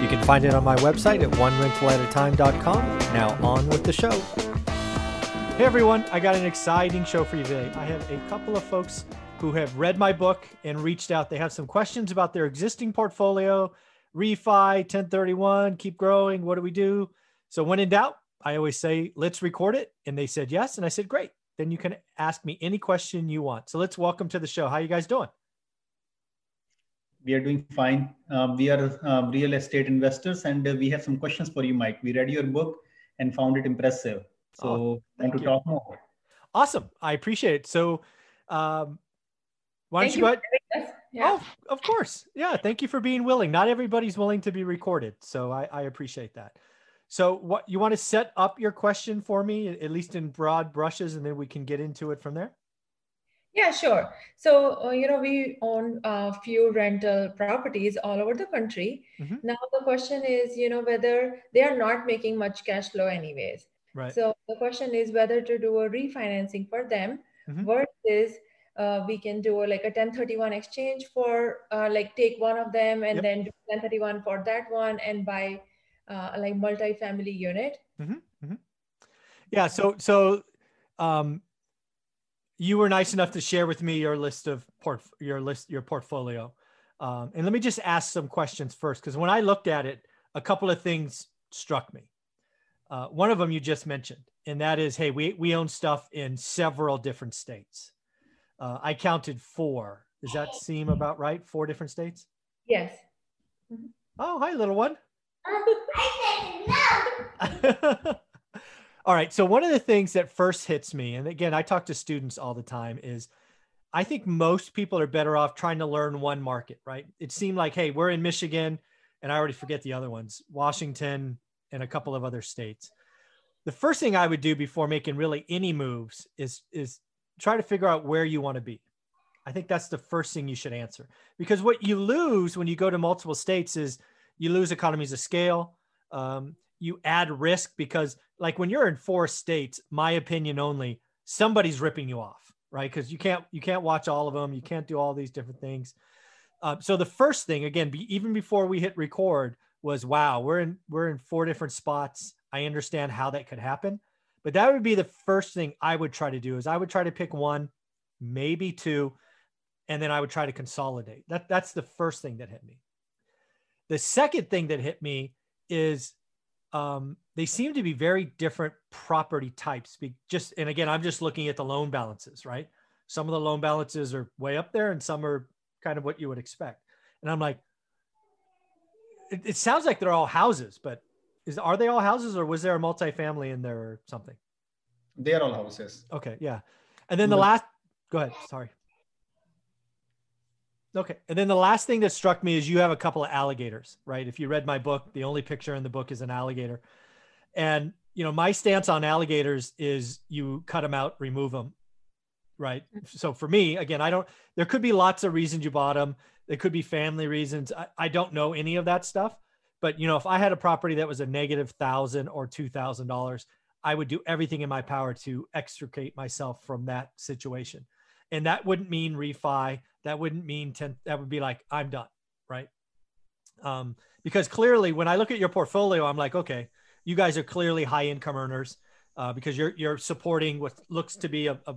You can find it on my website at onerentalatatime.com. Now on with the show. Hey everyone, I got an exciting show for you today. I have a couple of folks who have read my book and reached out. They have some questions about their existing portfolio, refi, 1031, keep growing. What do we do? So when in doubt, I always say, let's record it. And they said yes. And I said, great. Then you can ask me any question you want. So let's welcome to the show. How are you guys doing? We are doing fine. Um, we are um, real estate investors, and uh, we have some questions for you, Mike. We read your book and found it impressive. So, oh, want to you. talk more? Awesome. I appreciate it. So, um, why don't thank you go ahead? Yeah. Oh, of course. Yeah. Thank you for being willing. Not everybody's willing to be recorded. So I, I appreciate that. So what you want to set up your question for me, at least in broad brushes, and then we can get into it from there? Yeah, sure. So, uh, you know, we own a few rental properties all over the country. Mm-hmm. Now, the question is, you know, whether they are not making much cash flow, anyways. Right. So, the question is whether to do a refinancing for them mm-hmm. versus uh, we can do like a 1031 exchange for uh, like take one of them and yep. then do 1031 for that one and buy uh, like multi-family unit. Mm-hmm. mm-hmm. Yeah. So, so, um, you were nice enough to share with me your list of port your list your portfolio. Um, and let me just ask some questions first because when i looked at it a couple of things struck me. Uh, one of them you just mentioned and that is hey we, we own stuff in several different states. Uh, i counted four. Does that seem about right? Four different states? Yes. Mm-hmm. oh hi little one All right. So one of the things that first hits me, and again, I talk to students all the time, is I think most people are better off trying to learn one market, right? It seemed like, hey, we're in Michigan, and I already forget the other ones, Washington, and a couple of other states. The first thing I would do before making really any moves is is try to figure out where you want to be. I think that's the first thing you should answer because what you lose when you go to multiple states is you lose economies of scale. Um, you add risk because like when you're in four states my opinion only somebody's ripping you off right? Because you can't you can't watch all of them. You can't do all these different things. Uh, so the first thing again be, even before we hit record was wow we're in we're in four different spots. I understand how that could happen. But that would be the first thing i would try to do is i would try to pick one maybe two and then i would try to consolidate. That that's the first thing that hit me. The second thing that hit me is um, they seem to be very different property types. Be just and again, I'm just looking at the loan balances, right? Some of the loan balances are way up there, and some are kind of what you would expect. And I'm like, it, it sounds like they're all houses, but is are they all houses, or was there a multifamily in there or something? They are all houses. Okay, yeah. And then the last, go ahead. Sorry. Okay. And then the last thing that struck me is you have a couple of alligators, right? If you read my book, the only picture in the book is an alligator. And, you know, my stance on alligators is you cut them out, remove them, right? Mm-hmm. So for me, again, I don't, there could be lots of reasons you bought them. There could be family reasons. I, I don't know any of that stuff. But, you know, if I had a property that was a negative thousand or $2,000, I would do everything in my power to extricate myself from that situation. And that wouldn't mean refi that wouldn't mean 10 that would be like i'm done right? Um, because clearly when i look at your portfolio i'm like okay you guys are clearly high income earners uh, because you're you're supporting what looks to be a, a,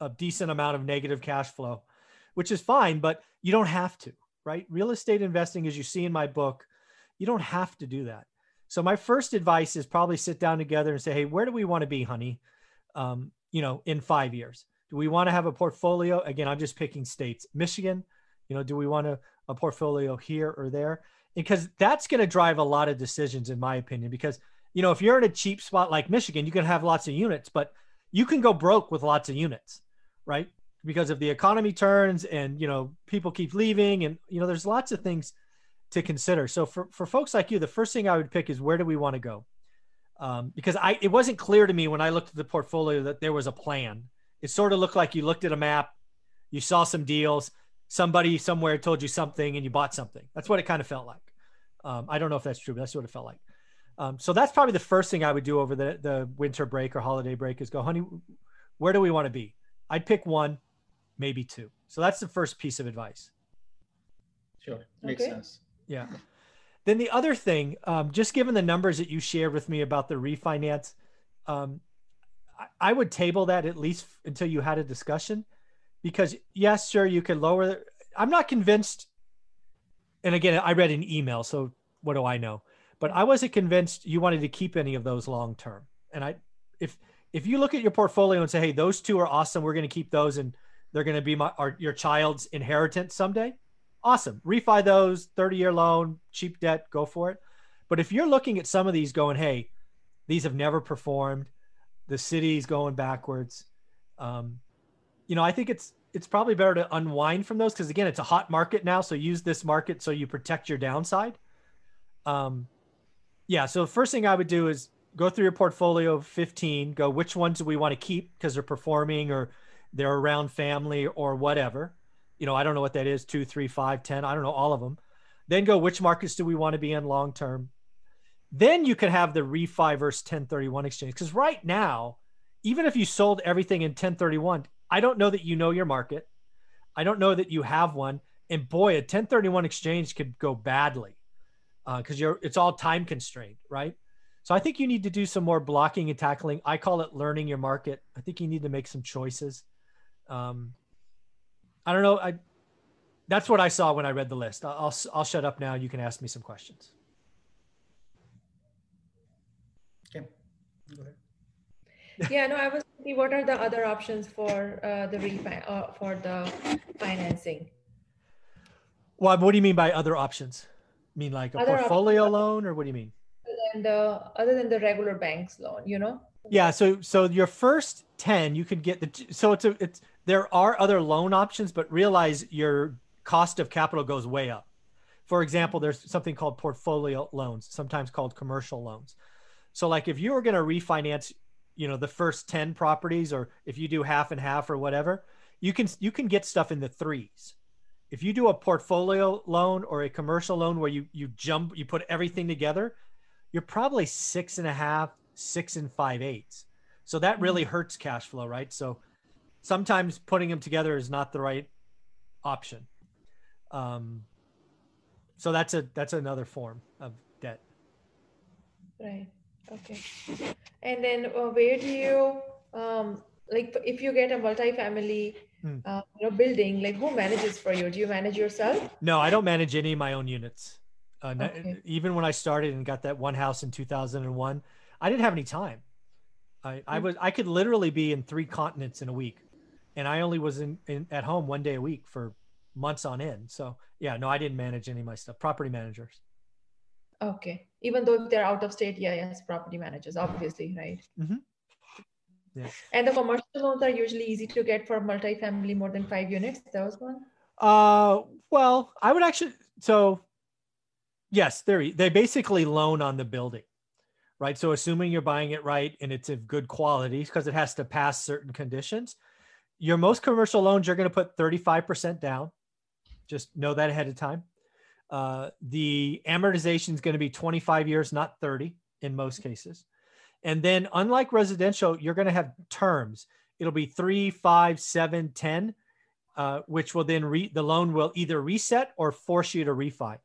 a decent amount of negative cash flow which is fine but you don't have to right? Real estate investing as you see in my book you don't have to do that. So my first advice is probably sit down together and say hey where do we want to be honey? Um, you know in five years do we want to have a portfolio? Again, I'm just picking states. Michigan, you know, do we want a, a portfolio here or there? Because that's going to drive a lot of decisions, in my opinion. Because, you know, if you're in a cheap spot like Michigan, you can have lots of units, but you can go broke with lots of units, right? Because if the economy turns and, you know, people keep leaving and, you know, there's lots of things to consider. So for, for folks like you, the first thing I would pick is where do we want to go? Um, because I it wasn't clear to me when I looked at the portfolio that there was a plan. It sort of looked like you looked at a map, you saw some deals, somebody somewhere told you something, and you bought something. That's what it kind of felt like. Um, I don't know if that's true, but that's what it felt like. Um, so that's probably the first thing I would do over the the winter break or holiday break is go, honey, where do we want to be? I'd pick one, maybe two. So that's the first piece of advice. Sure, makes okay. sense. Yeah. Then the other thing, um, just given the numbers that you shared with me about the refinance, um, I, would table that at least until you had a discussion, because yes, sure, you could lower. I'm not convinced. And again, I read an email, so what do I know? But I wasn't convinced you wanted to keep any of those long term. And I, if if you look at your portfolio and say, hey, those two are awesome, we're going to keep those, and they're going to be my our, your child's inheritance someday awesome. Refi those, 30 year loan, cheap debt, go for it. But if you're looking at some of these going, hey, these have never performed, the city's going backwards, um, you know, I think it's it's probably better to unwind from those because again, it's a hot market now. So use this market so you protect your downside. Um, yeah. So the first thing I would do is go through your portfolio of 15, go which ones do we want to keep because they're performing or they're around family or whatever you know, I don't know what that is, two, three, five, ten. I don't know all of them. Then go, which markets do we want to be in long term? Then you could have the refi versus 1031 exchange. Because right now, even if you sold everything in 1031, I don't know that you know your market. I don't know that you have one. And boy, a 1031 exchange could go badly because uh, you're it's all time constrained, right? So I think you need to do some more blocking and tackling. I call it learning your market. I think you need to make some choices. Um, I don't know. I that's what I saw when I read the list. I'll I'll shut up now. You can ask me some questions. Yeah, no, I was thinking, what are the other options for uh, the refi uh, for the financing? Well, what do you mean by other options? I mean like a other portfolio options. loan, or what do you mean? And the other than the regular banks loan, you know. Yeah, so so your first ten, you could get the so it's a it's there are other loan options, but realize your cost of capital goes way up. For example, there's something called portfolio loans, sometimes called commercial loans. So like if you were going to refinance, you know, the first 10 properties or if you do half and half or whatever, you can you can get stuff in the threes. If you do a portfolio loan or a commercial loan where you you jump, you put everything together, you're probably six and a half, six and five eighths. So that really mm-hmm. hurts cash flow, right? So sometimes putting them together is not the right option. Um, so that's a that's another form of debt. Right. Okay. And then uh, where do you um, like if you get a multi-family hmm. uh, you know, building, like who manages for you? Do you manage yourself? No, I don't manage any of my own units. Uh, okay. Even when I started and got that one house in 2001, I didn't have any time. I, I hmm. was I could literally be in three continents in a week and I only was in, in at home one day a week for months on end. So yeah, no, I didn't manage any of my stuff. Property managers. Okay. Even though if they're out of state, yeah, yes, property managers, obviously, right? Mm-hmm. Yeah. And the commercial loans are usually easy to get for multi-family more than five units. That was one. Uh, well, I would actually. So, yes, they they basically loan on the building, right? So, assuming you're buying it right and it's of good quality, because it has to pass certain conditions, your most commercial loans, you're going to put 35% down. Just know that ahead of time. Uh, the amortization is going to be 25 years, not 30 in most cases. And then, unlike residential, you're going to have terms. It'll be three, five, seven, 10, uh, which will then re- the loan will either reset or force you to refi.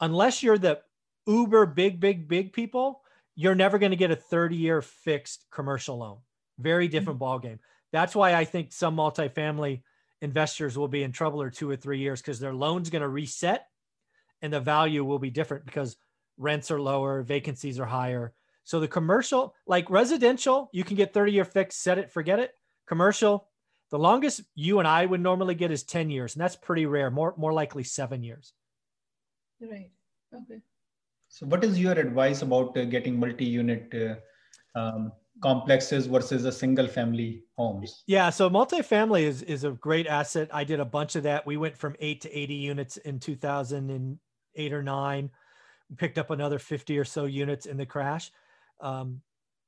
Unless you're the uber big, big, big people, you're never going to get a 30 year fixed commercial loan. Very different mm-hmm. ball game. That's why I think some multifamily investors will be in trouble or two or three years because their loan's going to reset and the value will be different because rents are lower, vacancies are higher. So the commercial, like residential, you can get 30 year fixed, set it, forget it. Commercial, the longest you and I would normally get is 10 years, and that's pretty rare, more more likely 7 years. Right. Okay. So what is your advice about uh, getting multi-unit uh, um, complexes versus a single family homes? Yeah, so multifamily is is a great asset. I did a bunch of that. We went from 8 to 80 units in 2000 and eight or nine. Picked up another 50 or so units in the crash. Um,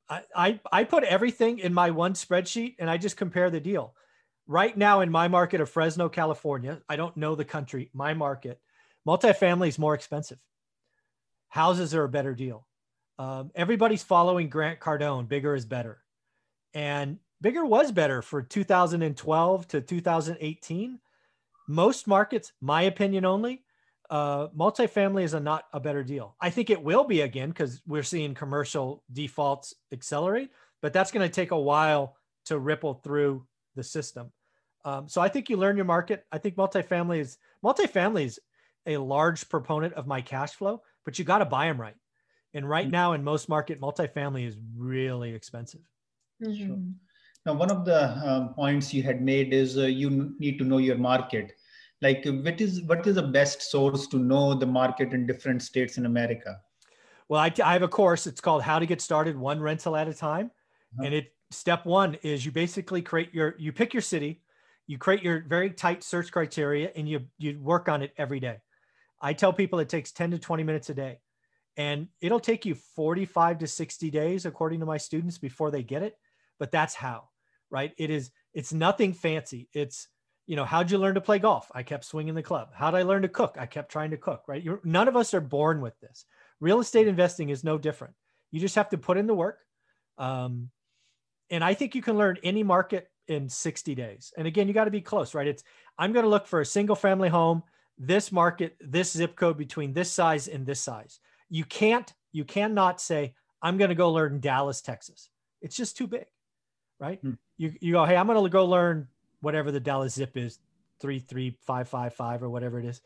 I, I, I put everything in my one spreadsheet and I just compare the deal. Right now in my market of Fresno, California, I don't know the country, my market, multifamily is more expensive. Houses are a better deal. Um, everybody's following Grant Cardone, bigger is better. And bigger was better for 2012 to 2018. Most markets, my opinion only, uh, multifamily is a not a better deal. I think it will be again because we're seeing commercial defaults accelerate, but that's going to take a while to ripple through the system. Um, so I think you learn your market. I think multifamily is multifamily is a large proponent of my cash flow, but you got to buy them right. And right mm-hmm. now in most market, multifamily is really expensive. Mm-hmm. Sure. Now, one of the um, points you had made is uh, you need to know your market like what is what is the best source to know the market in different states in america? Well i, I have a course. It's called how to get started one rental at a time. Uh-huh. and it step one is you basically create your you pick your city you create your very tight search criteria and you you work on it every day. I tell people it takes 10 to 20 minutes a day and it'll take you 45 to 60 days according to my students before they get it but that's how right? It is it's nothing fancy. It's you know, how'd you learn to play golf? I kept swinging the club. How'd I learn to cook? I kept trying to cook, right? You're, none of us are born with this. Real estate investing is no different. You just have to put in the work. Um, and I think you can learn any market in 60 days. And again, you got to be close, right? It's, I'm going to look for a single family home, this market, this zip code between this size and this size. You can't, you cannot say, I'm going to go learn Dallas, Texas. It's just too big, right? Hmm. You, you go, hey, I'm going to go learn whatever the Dallas zip is, three three five five five or whatever it is,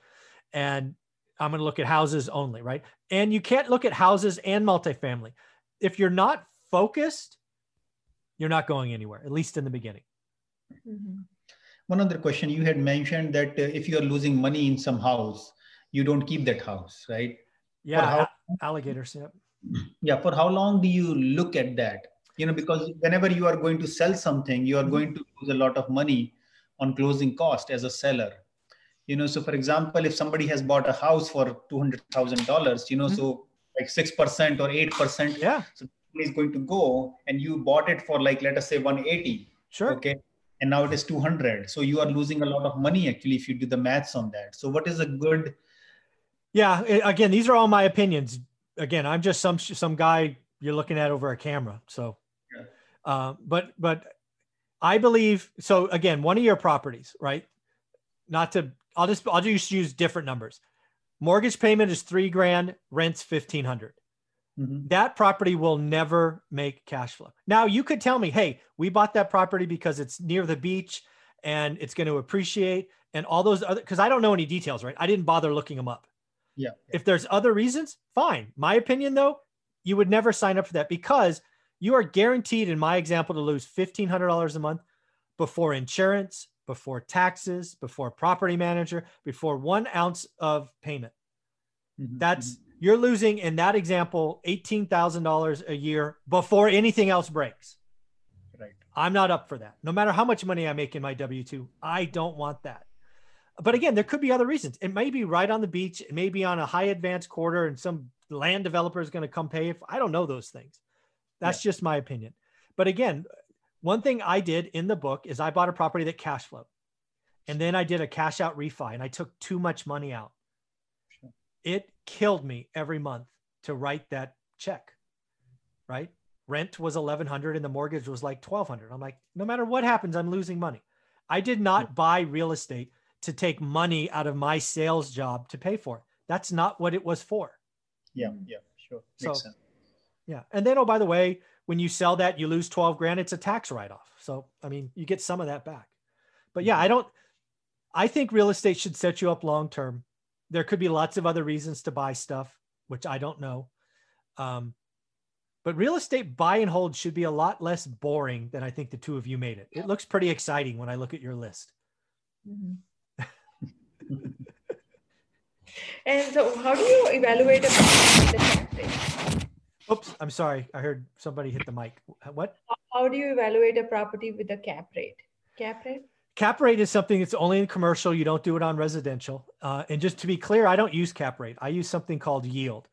and I'm going to look at houses only, right? And you can't look at houses and multifamily. If you're not focused, you're not going anywhere, at least in the beginning. Mm-hmm. One other question you had mentioned that uh, if you are losing money in some house, you don't keep that house, right? Yeah, how, alligators. Yeah. Yeah. For how long do you look at that? You know because whenever you are going to sell something you are mm-hmm. going to lose a lot of money on closing cost as a seller. You know so for example if somebody has bought a house for $200000 you know mm-hmm. so like 6% or 8% yeah. so is going to go and you bought it for like let us say 180 sure. okay and now it is 200 so you are losing a lot of money actually if you do the maths on that. So what is a good yeah again these are all my opinions. Again i'm just some some guy you're looking at over a camera so uh, but but I believe so. Again, one of your properties, right? Not to. I'll just I'll just use different numbers. Mortgage payment is three grand. Rent's fifteen hundred. Mm-hmm. That property will never make cash flow. Now you could tell me, hey, we bought that property because it's near the beach and it's going to appreciate and all those other because I don't know any details, right? I didn't bother looking them up. Yeah. If there's other reasons, fine. My opinion though, you would never sign up for that because you are guaranteed, in my example, to lose $1,500 a month before insurance, before taxes, before property manager, before one ounce of payment. Mm-hmm. That's mm-hmm. you're losing in that example $18,000 a year before anything else breaks. Right. I'm not up for that. No matter how much money I make in my W 2, I don't want that. But again, there could be other reasons. It may be right on the beach, it may be on a high advanced quarter, and some land developer is going to come pay. If I don't know those things. That's yeah. just my opinion. But again, one thing I did in the book is I bought a property that cash flowed. And then I did a cash out refi and I took too much money out. Sure. It killed me every month to write that check. Right? Rent was 1100 and the mortgage was like 1200. I'm like, no matter what happens, I'm losing money. I did not buy real estate to take money out of my sales job to pay for it. That's not what it was for. Yeah, yeah, sure. Makes so, sense. Yeah. And then, oh, by the way, when you sell that, you lose 12 grand. It's a tax write off. So, I mean, you get some of that back. But yeah, I don't, I think real estate should set you up long term. There could be lots of other reasons to buy stuff, which I don't know. Um, but real estate buy and hold should be a lot less boring than I think the two of you made it. It looks pretty exciting when I look at your list. Mm-hmm. and so, how do you evaluate a Oops, I'm sorry. I heard somebody hit the mic. What? How do you evaluate a property with a cap rate? Cap rate? cap rate is something that's only in commercial. You don't do it on residential. Uh, and just to be clear, I don't use cap rate. I use something called yield.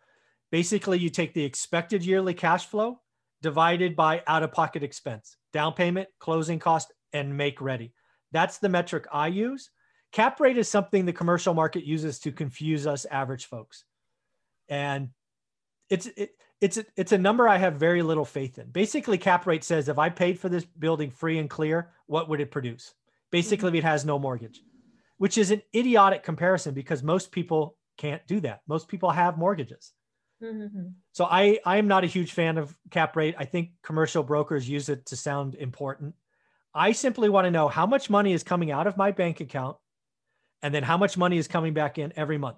Basically, you take the expected yearly cash flow divided by out of pocket expense, down payment, closing cost, and make ready. That's the metric I use. Cap rate is something the commercial market uses to confuse us average folks. And it's it, it's a, it's a number I have very little faith in. Basically, cap rate says if I paid for this building free and clear, what would it produce? Basically, mm-hmm. it has no mortgage, which is an idiotic comparison because most people can't do that. Most people have mortgages. Mm-hmm. So I I am not a huge fan of cap rate. I think commercial brokers use it to sound important. I simply want to know how much money is coming out of my bank account and then how much money is coming back in every month.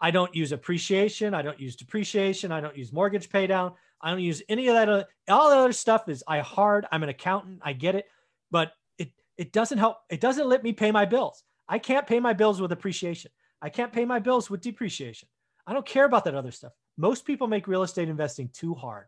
I don't use appreciation. I don't use depreciation. I don't use mortgage pay down. I don't use any of that. Other, all the other stuff is I hard. I'm an accountant. I get it, but it it doesn't help. It doesn't let me pay my bills. I can't pay my bills with appreciation. I can't pay my bills with depreciation. I don't care about that other stuff. Most people make real estate investing too hard.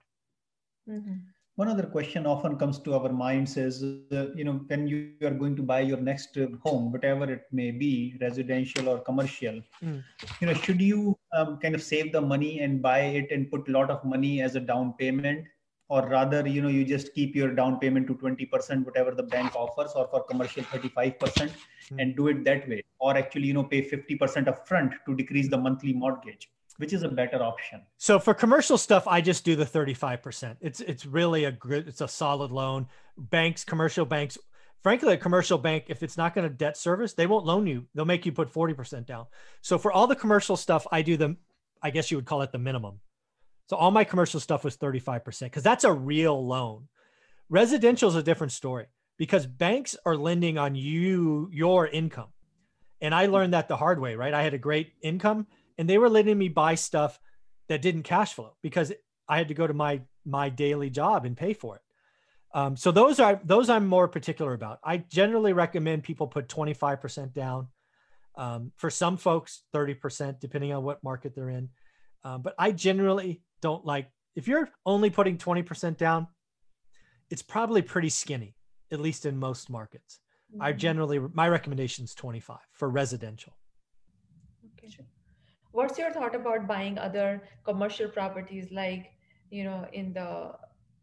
Mm-hmm one other question often comes to our minds is uh, you know when you are going to buy your next home whatever it may be residential or commercial mm. you know should you um, kind of save the money and buy it and put a lot of money as a down payment or rather you know you just keep your down payment to 20% whatever the bank offers or for commercial 35% mm. and do it that way or actually you know pay 50% upfront to decrease the monthly mortgage which is a better option. So for commercial stuff i just do the 35% it's it's really a good it's a solid loan. Banks commercial banks frankly a commercial bank if it's not going to debt service they won't loan you. They'll make you put 40% down. So for all the commercial stuff i do the i guess you would call it the minimum. So all my commercial stuff was 35% because that's a real loan. Residential is a different story because banks are lending on you your income. And i learned that the hard way right? I had a great income and they were letting me buy stuff that didn't cash flow because I had to go to my my daily job and pay for it. Um, so those are those I'm more particular about. I generally recommend people put 25% down. Um, for some folks, 30%, depending on what market they're in. Um, but I generally don't like if you're only putting 20% down, it's probably pretty skinny, at least in most markets. Mm-hmm. I generally my recommendation is 25 for residential. What's your thought about buying other commercial properties like you know in the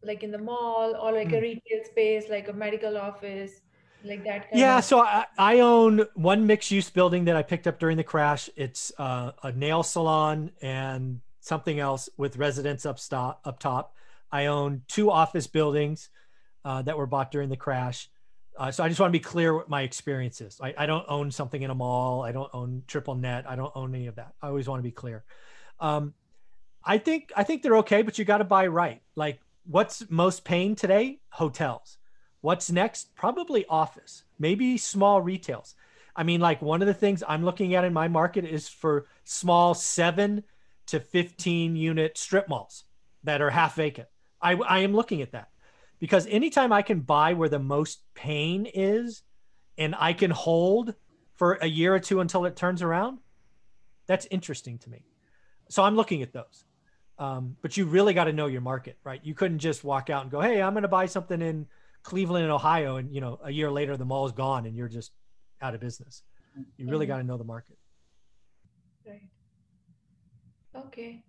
like in the mall or like mm. a hmm. retail space like a medical office like that yeah of- so I, I, own one mixed use building that i picked up during the crash it's uh, a nail salon and something else with residents up stop up top i own two office buildings uh, that were bought during the crash uh, so I just want to be clear what my experience is. I, I, don't own something in a mall. I don't own triple net. I don't own any of that. I always want to be clear. Um, I think I think they're okay, but you got to buy right. Like what's most paying today? Hotels. What's next? Probably office. Maybe small retails. I mean, like one of the things I'm looking at in my market is for small seven to 15 unit strip malls that are half vacant. I, I am looking at that because anytime I can buy where the most pain is and I can hold for a year or two until it turns around, that's interesting to me. So I'm looking at those. Um, but you really got to know your market, right? You couldn't just walk out and go, "Hey, I'm going to buy something in Cleveland, Ohio," and you know, a year later the mall is gone and you're just out of business. You really got to know the market. Right. Okay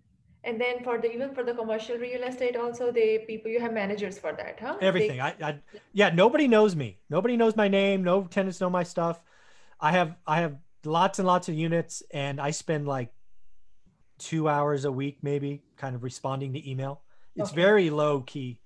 and then for the even for the commercial real estate also they people you have managers for that huh? Everything. They, I, I yeah nobody knows me. Nobody knows my name. No tenants know my stuff. I have i have lots and lots of units and i spend like two hours a week maybe kind of responding to email. It's okay. very low key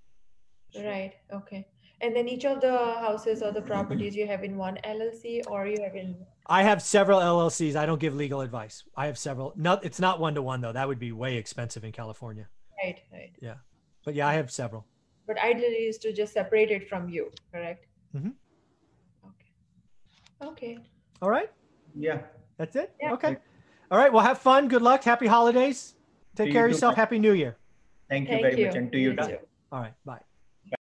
right. Okay. And then each of the houses or the properties you have in one llc or you have in I have several LLCs. I don't give legal advice. I have several. Not it's not one to one though. That would be way expensive in California. Right, right. Yeah, but yeah, I have several. But ideally is to just separate it from you, correct? Mm-hmm. Okay. Okay. All right. Yeah. That's it. Yeah. Okay. All right. Well, have fun. Good luck. Happy holidays. Take care of yourself. Happy New Year. Thank you Thank very you. much, and to you. you All right. Bye.